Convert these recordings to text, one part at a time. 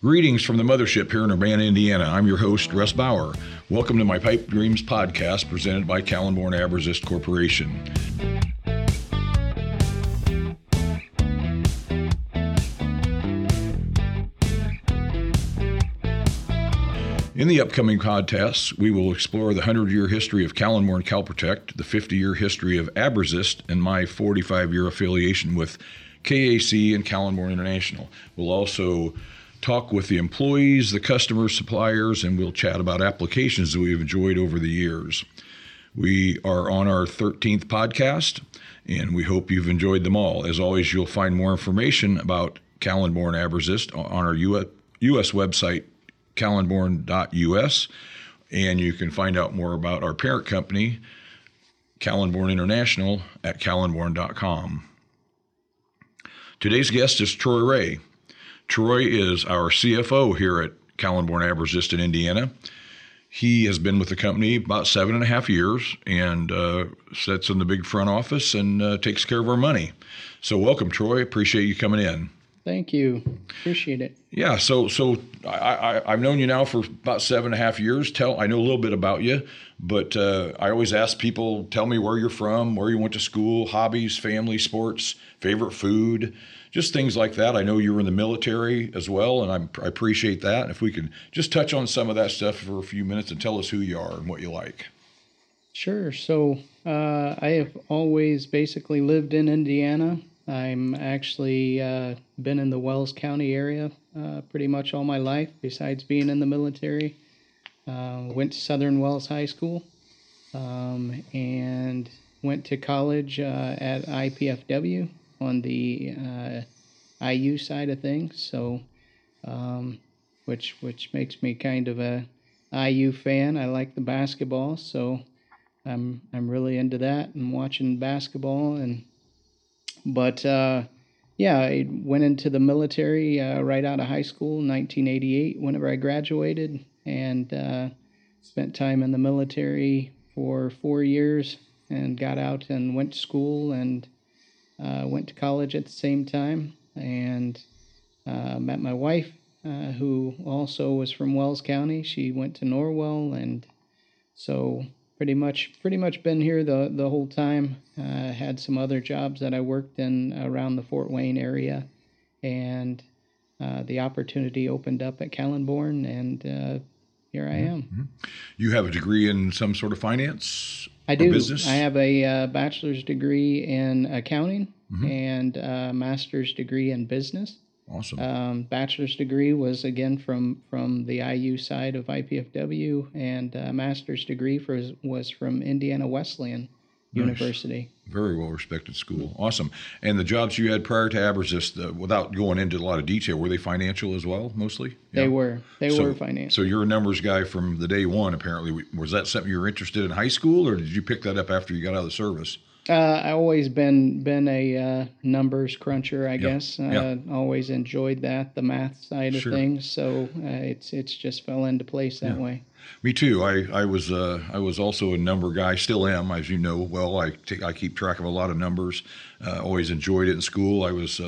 Greetings from the mothership here in Urbana, Indiana. I'm your host, Russ Bauer. Welcome to my Pipe Dreams podcast presented by Kalenborn Abresist Corporation. In the upcoming podcasts, we will explore the 100 year history of Kalenborn Kalprotect, the 50 year history of Abresist, and my 45 year affiliation with KAC and Kalenborn International. We'll also talk with the employees, the customers, suppliers, and we'll chat about applications that we've enjoyed over the years. We are on our 13th podcast, and we hope you've enjoyed them all. As always, you'll find more information about Kalenborn Abresist on our U.S. website, kalenborn.us, and you can find out more about our parent company, Kalenborn International, at kalenborn.com. Today's guest is Troy Ray. Troy is our CFO here at Kalenborn Abresist in Indiana. He has been with the company about seven and a half years and uh, sits in the big front office and uh, takes care of our money. So, welcome, Troy. Appreciate you coming in. Thank you. Appreciate it. Yeah. So, so I, I, have known you now for about seven and a half years. Tell I know a little bit about you, but uh, I always ask people, tell me where you're from, where you went to school, hobbies, family, sports, favorite food, just things like that. I know you were in the military as well, and I'm, I appreciate that. And if we can just touch on some of that stuff for a few minutes and tell us who you are and what you like. Sure. So uh, I have always basically lived in Indiana. I'm actually uh, been in the Wells County area uh, pretty much all my life, besides being in the military. Uh, went to Southern Wells High School um, and went to college uh, at IPFW on the uh, IU side of things. So, um, which which makes me kind of a IU fan. I like the basketball, so I'm I'm really into that and watching basketball and but uh, yeah, I went into the military uh, right out of high school, 1988, whenever I graduated, and uh, spent time in the military for four years and got out and went to school and uh, went to college at the same time and uh, met my wife, uh, who also was from Wells County. She went to Norwell, and so pretty much pretty much been here the the whole time. Uh, had some other jobs that I worked in around the Fort Wayne area, and uh, the opportunity opened up at Kalenborn, and uh, here I am. Mm-hmm. You have a degree in some sort of finance. I do. Business? I have a uh, bachelor's degree in accounting mm-hmm. and a master's degree in business. Awesome. Um, bachelor's degree was again from from the IU side of IPFW, and uh, master's degree for, was from Indiana Wesleyan nice. University. Very well respected school. Awesome. And the jobs you had prior to Abresist, uh, without going into a lot of detail, were they financial as well, mostly? Yeah. They were. They so, were financial. So you're a numbers guy from the day one. Apparently, was that something you were interested in high school, or did you pick that up after you got out of the service? Uh, I always been been a uh, numbers cruncher, I guess. Uh, always enjoyed that, the math side of things. So uh, it's it's just fell into place that yeah. way. Me too. I I was uh, I was also a number guy. Still am, as you know well. I I keep track of a lot of numbers. Uh, always enjoyed it in school. I was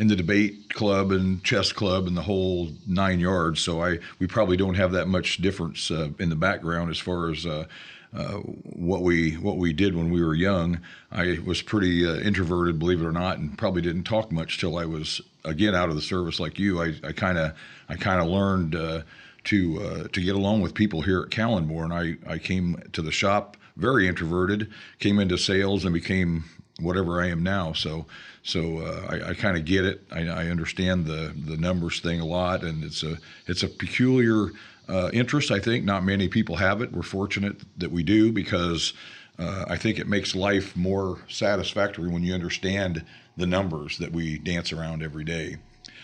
in the debate club and chess club and the whole nine yards. So I we probably don't have that much difference uh, in the background as far as uh, uh, what we what we did when we were young. I was pretty uh, introverted, believe it or not, and probably didn't talk much till I was again out of the service like you. I kind of I kind of learned uh, to uh, to get along with people here at Kalenborn. I I came to the shop very introverted, came into sales and became whatever I am now. So so uh, I, I kind of get it. I, I, understand the the numbers thing a lot, and it's a it's a peculiar uh, interest. I think not many people have it. We're fortunate that we do because uh, I think it makes life more satisfactory when you understand the numbers that we dance around every day.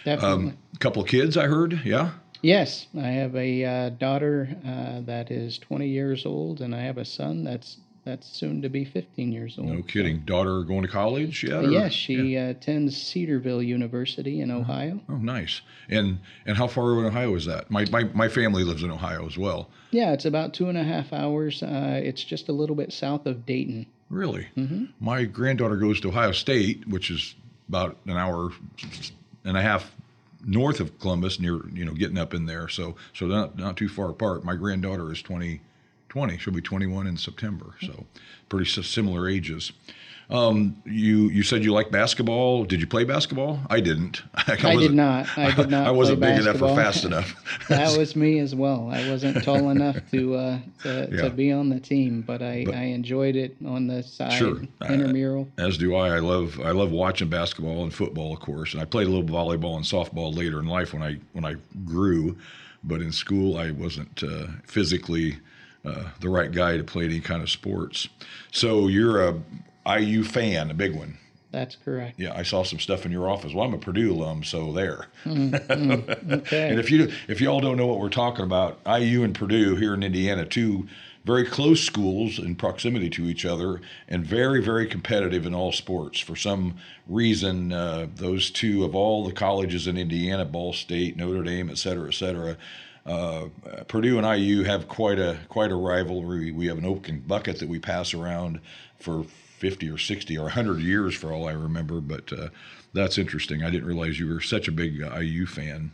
Definitely. Um, a couple of kids, I heard. Yeah. Yes, I have a uh, daughter uh, that is 20 years old, and I have a son that's that's soon to be 15 years old. No kidding. Daughter going to college yet? Or? Yes, she yeah. uh, attends Cedarville University in Ohio. Oh, nice. And and how far in Ohio is that? My, my, my family lives in Ohio as well. Yeah, it's about two and a half hours. Uh, it's just a little bit south of Dayton. Really? Mm-hmm. My granddaughter goes to Ohio State, which is about an hour and a half north of Columbus, near you know getting up in there. So so not not too far apart. My granddaughter is 20, 20. She'll be 21 in September. So pretty similar ages. Um, you you said you like basketball. Did you play basketball? I didn't. I, I did not. I did not. I wasn't big basketball. enough or fast enough. that was me as well. I wasn't tall enough to uh, to, yeah. to, be on the team, but I, but, I enjoyed it on the side sure. intramural. Uh, as do I. I love I love watching basketball and football, of course. And I played a little volleyball and softball later in life when I when I grew, but in school I wasn't uh, physically. Uh, the right guy to play any kind of sports. So you're a IU fan, a big one. That's correct. Yeah, I saw some stuff in your office. Well, I'm a Purdue alum, so there. Mm, okay. and if you if y'all don't know what we're talking about, IU and Purdue here in Indiana, two very close schools in proximity to each other, and very very competitive in all sports. For some reason, uh, those two of all the colleges in Indiana, Ball State, Notre Dame, et cetera, et cetera. Uh, Purdue and IU have quite a quite a rivalry. We have an open bucket that we pass around for 50 or 60 or 100 years for all I remember. But uh, that's interesting. I didn't realize you were such a big uh, IU fan.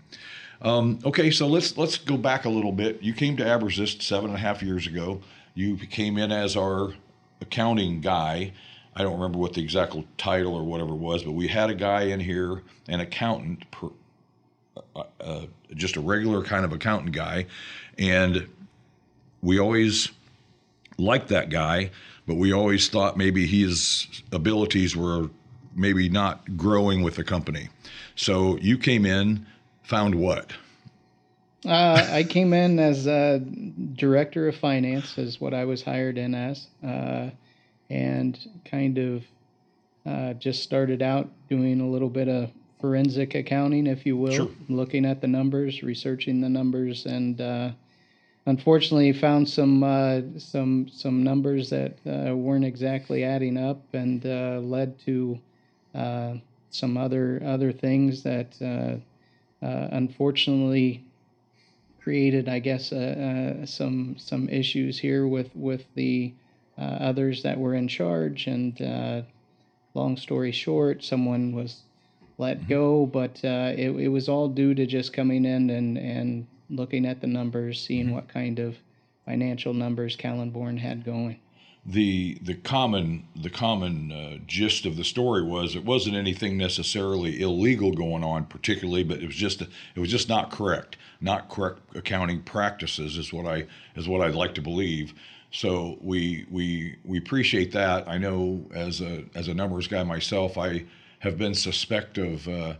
Um, okay, so let's let's go back a little bit. You came to Abresist seven and a half years ago. You came in as our accounting guy. I don't remember what the exact title or whatever was, but we had a guy in here, an accountant, uh, uh, just a regular kind of accountant guy, and we always liked that guy but we always thought maybe his abilities were maybe not growing with the company. So you came in, found what? Uh, I came in as a director of finance, is what I was hired in as, uh, and kind of uh, just started out doing a little bit of forensic accounting, if you will, sure. looking at the numbers, researching the numbers, and uh, unfortunately found some uh, some some numbers that uh, weren't exactly adding up and uh, led to uh, some other other things that uh, uh, unfortunately created, I guess, some some issues here with with the others that were in charge. And long story short, someone was let mm-hmm. go, but it, it was all due to just coming in and and looking at the numbers, seeing mm-hmm. what kind of financial numbers Kalenborn had going. The the common the common uh, gist of the story was it wasn't anything necessarily illegal going on particularly, but it was just it was just not correct, not correct accounting practices is what I is what I'd like to believe. So we we we appreciate that. I know as a as a numbers guy myself, I have been suspect of. Uh,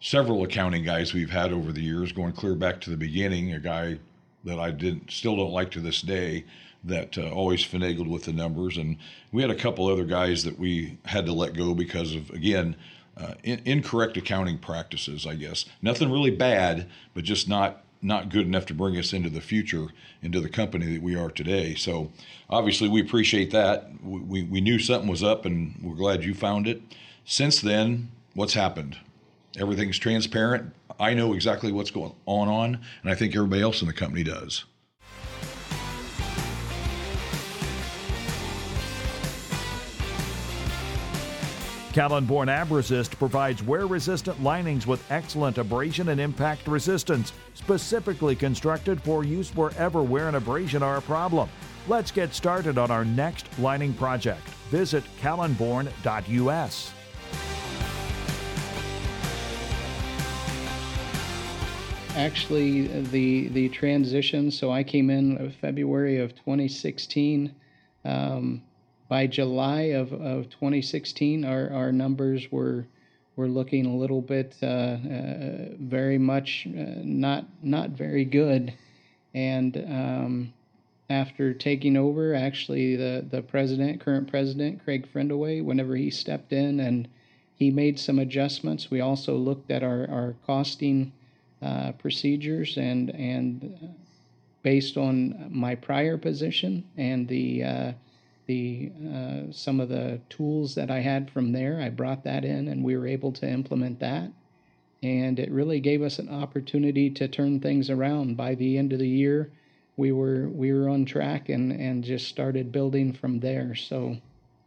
several accounting guys we've had over the years, going clear back to the beginning. A guy that I didn't still don't like to this day that uh, always finagled with the numbers, and we had a couple other guys that we had to let go because of again. Uh, in, incorrect accounting practices, I guess. Nothing really bad, but just not not good enough to bring us into the future, into the company that we are today. So, obviously, we appreciate that. We, we, we knew something was up, and we're glad you found it. Since then, what's happened? Everything's transparent. I know exactly what's going on, on and I think everybody else in the company does. Kalenborn Abresist provides wear-resistant linings with excellent abrasion and impact resistance, specifically constructed for use wherever wear and abrasion are a problem. Let's get started on our next lining project. Visit kalenborn.us. actually the the transition. So I came in February of 2016. Um, by July of, of 2016, our, our numbers were were looking a little bit uh, uh, very much uh, not not very good. And um, after taking over, actually the the president, current president Craig Frindaway, whenever he stepped in and he made some adjustments. We also looked at our, our costing uh, procedures and and based on my prior position and the uh, the uh, some of the tools that I had from there, I brought that in and we were able to implement that. And it really gave us an opportunity to turn things around. By the end of the year, we were we were on track and and just started building from there. So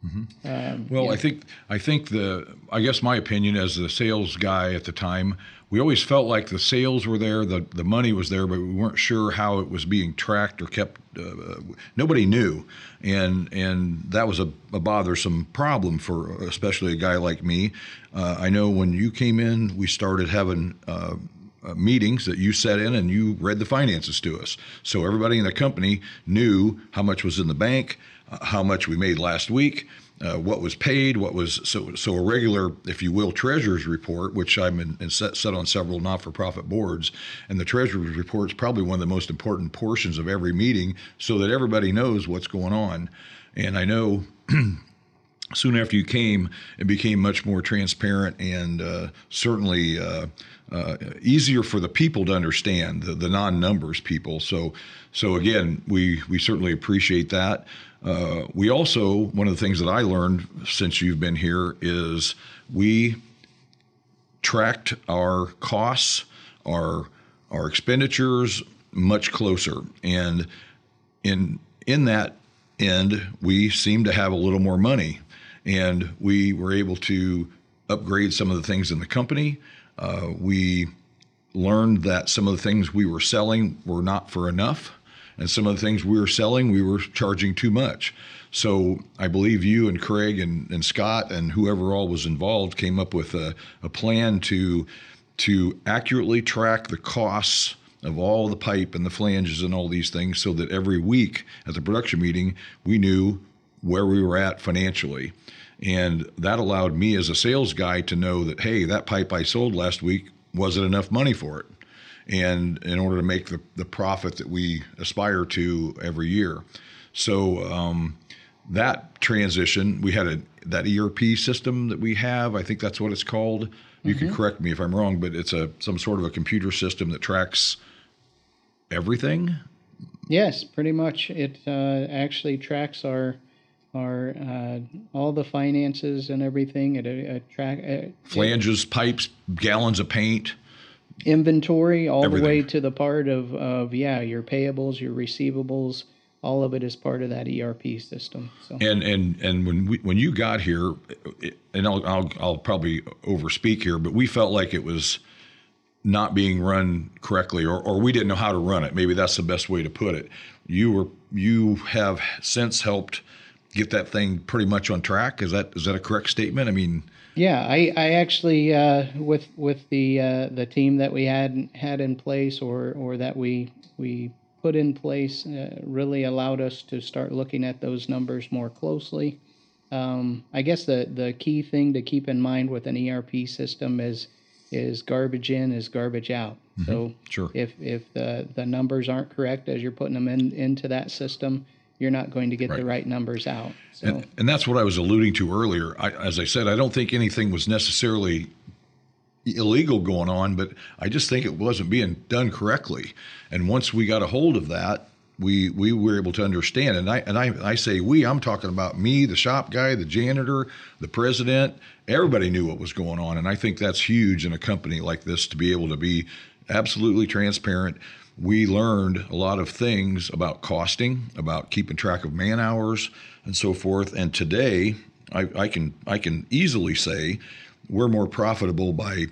Mm-hmm. Um, well, yeah. I think I think the I guess my opinion as the sales guy at the time we always felt like the sales were there, the the money was there, but we weren't sure how it was being tracked or kept. Uh, nobody knew, and and that was a, a, bothersome problem for especially a guy like me. Uh, I know when you came in, we started having. Uh, uh, meetings that you sat in and you read the finances to us. So everybody in the company knew how much was in the bank, uh, how much we made last week, uh, what was paid, what was so so a regular, if you will, treasurer's report, which I'm in, in set, set on several not-for-profit boards, and the treasurer's report is probably one of the most important portions of every meeting, so that everybody knows what's going on. And I know. soon after you came, it became much more transparent and uh, certainly uh, uh, easier for the people to understand the, the non-numbers people. So, so again, we we certainly appreciate that. Uh, we also one of the things that I learned since you've been here is we tracked our costs, our our expenditures much closer, and in in that end, we seem to have a little more money, and we were able to upgrade some of the things in the company. Uh, we learned that some of the things we were selling were not for enough, and some of the things we were selling we were charging too much. So I believe you and Craig and, and Scott and whoever all was involved came up with a, a plan to to accurately track the costs of all the pipe and the flanges and all these things so that every week at the production meeting we knew where we were at financially. And that allowed me as a sales guy to know that, hey, that pipe I sold last week wasn't enough money for it. And in order to make the, the profit that we aspire to every year. So um, that transition, we had a that ERP system that we have. I think that's what it's called. You mm-hmm. can correct me if I'm wrong, but it's a some sort of a computer system that tracks everything. Yes, pretty much. It uh, actually tracks our our uh, all the finances and everything. It, track flanges, pipes, gallons of paint, inventory, all everything. the way to the part of of yeah your payables, your receivables. All of it is part of that ERP system. So. And and and when we when you got here, and I'll I'll, I'll probably overspeak here, but we felt like it was not being run correctly or, or we didn't know how to run it maybe that's the best way to put it you were you have since helped get that thing pretty much on track. Is that is that a correct statement? I mean, yeah, I, I actually uh, with with the uh, the team that we had had in place or or that we we put in place uh, really allowed us to start looking at those numbers more closely. Um, I guess the the key thing to keep in mind with an ERP system is is garbage in is garbage out. Mm-hmm. So sure. if if the the numbers aren't correct as you're putting them in into that system, you're not going to get right. the right numbers out. So. And, and, that's what I was alluding to earlier. I, as I said, I don't think anything was necessarily illegal going on, but I just think it wasn't being done correctly. And once we got a hold of that, we we were able to understand. And I and I, I say we, I'm talking about me, the shop guy, the janitor, the president. Everybody knew what was going on, and I think that's huge in a company like this to be able to be absolutely transparent we learned a lot of things about costing, about keeping track of man hours, and so forth. And today, I, I can I can easily say we're more profitable by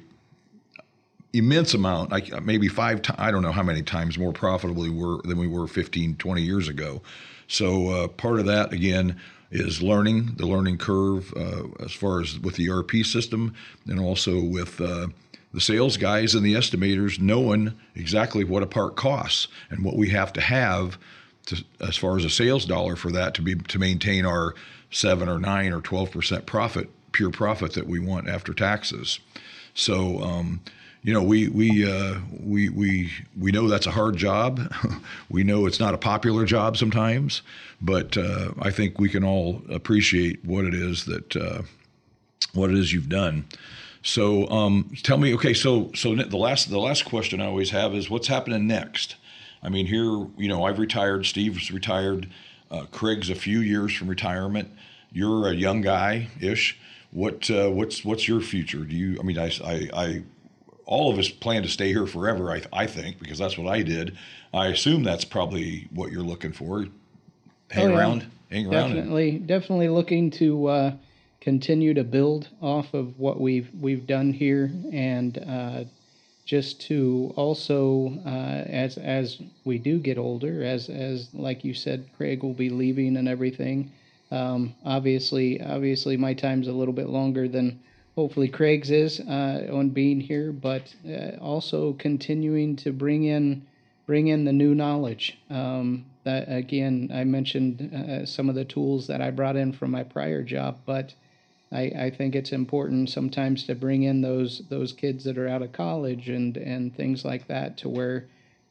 immense amount, like maybe five times, I don't know how many times more profitably we were than we were 15, 20 years ago. So uh, part of that, again, is learning, the learning curve uh, as far as with the ERP system and also with uh, the sales guys and the estimators knowing exactly what a part costs and what we have to have to, as far as a sales dollar for that to be to maintain our seven or nine or twelve percent profit, pure profit that we want after taxes. So, um, you know, we we uh, we we we know that's a hard job. we know it's not a popular job sometimes, but uh, I think we can all appreciate what it is that uh, what it is you've done. So um, tell me, okay, so so the last the last question I always have is what's happening next? I mean, here you know I've retired, Steve's retired, uh, Craig's a few years from retirement. You're a young guy ish. What uh, what's what's your future? Do you? I mean, I, I, I all of us plan to stay here forever. I I think because that's what I did. I assume that's probably what you're looking for. Hang oh, yeah. around, hang around. Definitely, and, definitely looking to. Uh, continue to build off of what we've we've done here and uh, just to also uh, as as we do get older, as as like you said, Craig will be leaving and everything. Um, obviously, obviously, my time's a little bit longer than hopefully Craig's is uh, on being here, but uh, also continuing to bring in bring in the new knowledge. Um, that again, I mentioned uh, some of the tools that I brought in from my prior job, but I, I think it's important sometimes to bring in those those kids that are out of college and and things like that to where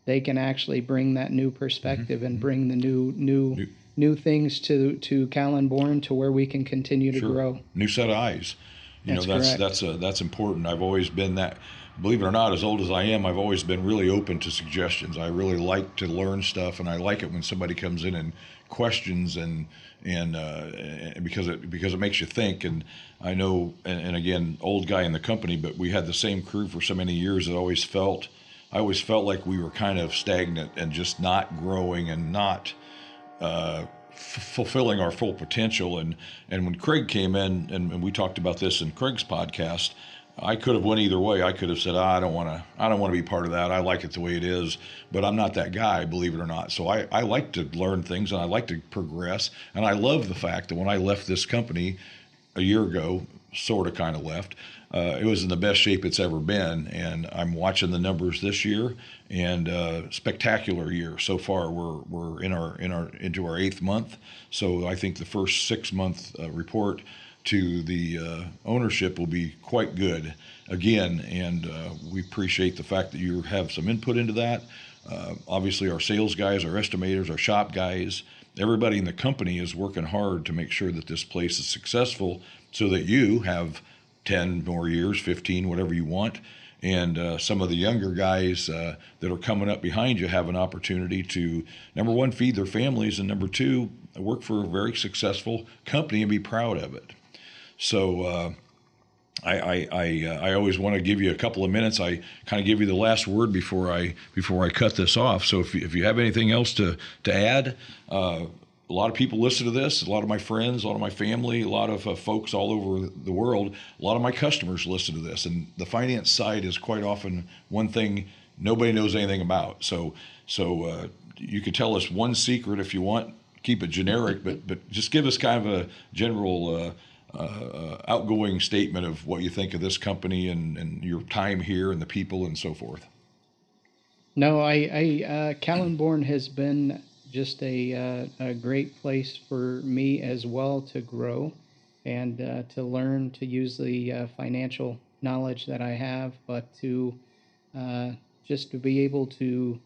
they can actually bring that new perspective and bring the new new New- new things to to Kalenborn to where we can continue to Sure. grow. New set of eyes. You That's know, that's correct. that's uh, that's important. I've always been that. Believe it or not, as old as I am, I've always been really open to suggestions. I really like to learn stuff, and I like it when somebody comes in and questions and and, uh, because it because it makes you think. And I know, and, and again, old guy in the company, but we had the same crew for so many years. It always felt, I always felt like we were kind of stagnant and just not growing and not uh, f- fulfilling our full potential. And and when Craig came in, and, and we talked about this in Craig's podcast, I could have went either way. I could have said, "Ah, I don't want to. I don't want to be part of that. I like it the way it is. But I'm not that guy, believe it or not. So I, I like to learn things and I like to progress. And I love the fact that when I left this company a year ago, sort of kind of left. Uh, it was in the best shape it's ever been, and I'm watching the numbers this year, and uh, spectacular year so far. We're we're in our in our into our eighth month, so I think the first six month uh, report to the uh, ownership will be quite good again, and uh, we appreciate the fact that you have some input into that. Uh, obviously, our sales guys, our estimators, our shop guys, everybody in the company is working hard to make sure that this place is successful so that you have 10 more years, 15, whatever you want. And uh, some of the younger guys uh, that are coming up behind you have an opportunity to, number one, feed their families, and number two, work for a very successful company and be proud of it. So, uh, I I I, uh, I always want to give you a couple of minutes. I kind of give you the last word before I before I cut this off. So if if you have anything else to to add, uh, a lot of people listen to this. A lot of my friends, a lot of my family, a lot of uh, folks all over the world, a lot of my customers listen to this. And the finance side is quite often one thing nobody knows anything about. So so uh, you could tell us one secret if you want. Keep it generic, but but just give us kind of a general. Uh, uh, outgoing statement of what you think of this company and, and your time here and the people and so forth. No, I, I uh, Kalenborn has been just a, uh, a great place for me as well to grow and uh, to learn to use the uh, financial knowledge that I have, but to uh, just to be able to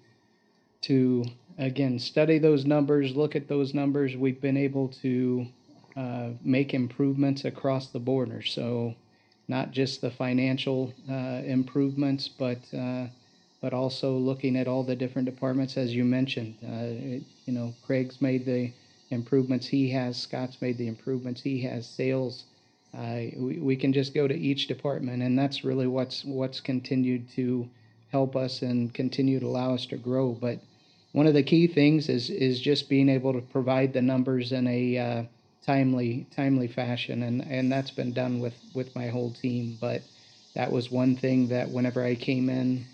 to again study those numbers, look at those numbers. We've been able to uh, make improvements across the border. So, not just the financial uh, improvements, but uh, but also looking at all the different departments, as you mentioned. Uh, it, you know, Craig's made the improvements he has. Scott's made the improvements he has. Sales. Uh, we, we can just go to each department, and that's really what's what's continued to help us and continue to allow us to grow. But one of the key things is is just being able to provide the numbers in a uh, timely timely fashion, and and that's been done with with my whole team. But that was one thing that whenever I came in,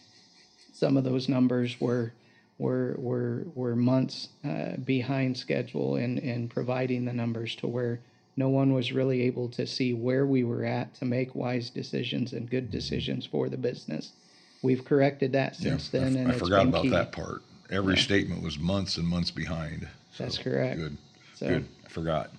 some of those numbers were were were were months uh, behind schedule in in providing the numbers to where no one was really able to see where we were at to make wise decisions and good decisions for the business. We've corrected that since I, then, and I it's forgot been about key. that part. Every statement was months and months behind. So, That's correct. Good. So- Good. I forgot.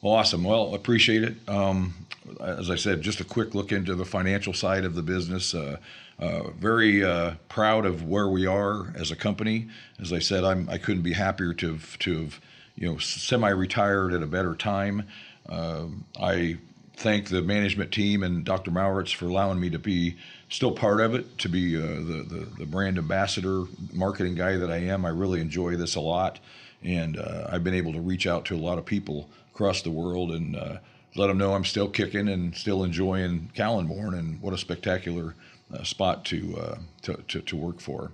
Well, awesome. Well, appreciate it. Um, as I said, just a quick look into the financial side of the business. Uh, uh, very uh, proud of where we are as a company. As I said, I'm, I couldn't be happier to have, to have, you know, semi-retired at a better time. Um I thank the management team and Dr. Mauritz for allowing me to be still part of it, to be uh, the, the the brand ambassador, marketing guy that I am. I really enjoy this a lot, and uh, I've been able to reach out to a lot of people across the world and uh, let them know I'm still kicking and still enjoying Kalenborn, and what a spectacular uh, spot to, uh, to to to work for.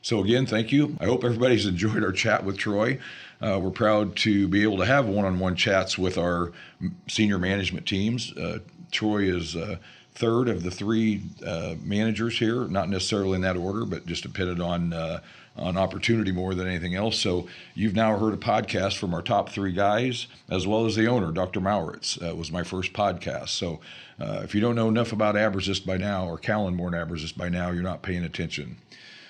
So again, thank you. I hope everybody's enjoyed our chat with Troy. Uh, we're proud to be able to have one-on-one chats with our senior management teams. Uh, Troy is third of the three managers here, not necessarily in that order, but just depended on on opportunity more than anything else. So you've now heard a podcast from our top three guys, as well as the owner, Dr. Mauritz. Uh, was my first podcast. So uh, if you don't know enough about Abresist by now or Kalenborn Abresist by now, you're not paying attention.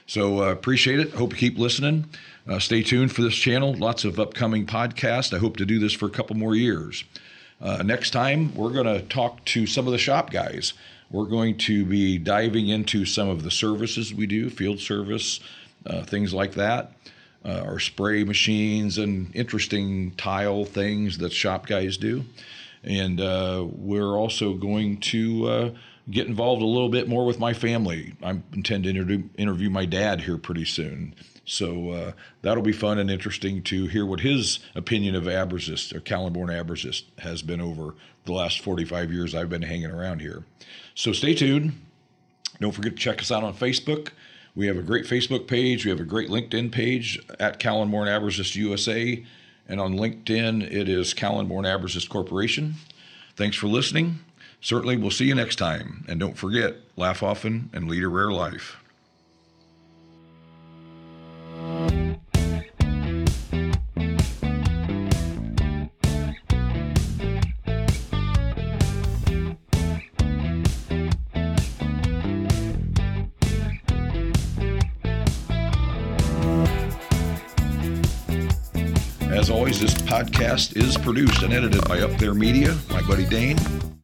So uh, appreciate it. Hope you keep listening. Uh, stay tuned for this channel. Lots of upcoming podcasts. I hope to do this for a couple more years. Uh, next time, we're going to talk to some of the shop guys. We're going to be diving into some of the services we do, field service, uh, things like that, uh, our spray machines, and interesting tile things that shop guys do. And uh, we're also going to uh, get involved a little bit more with my family. I intend to interview, interview my dad here pretty soon. So uh, that'll be fun and interesting to hear what his opinion of Abresist or Kalenborn Abresist has been over the last 45 years I've been hanging around here. So stay tuned. Don't forget to check us out on Facebook. We have a great Facebook page. We have a great LinkedIn page at Kalenborn Abresist USA. And on LinkedIn, it is Kalenborn Abresist Corporation. Thanks for listening. Certainly, we'll see you next time. And don't forget, laugh often and lead a rare life. Podcast is produced and edited by Up There Media, my buddy Dane.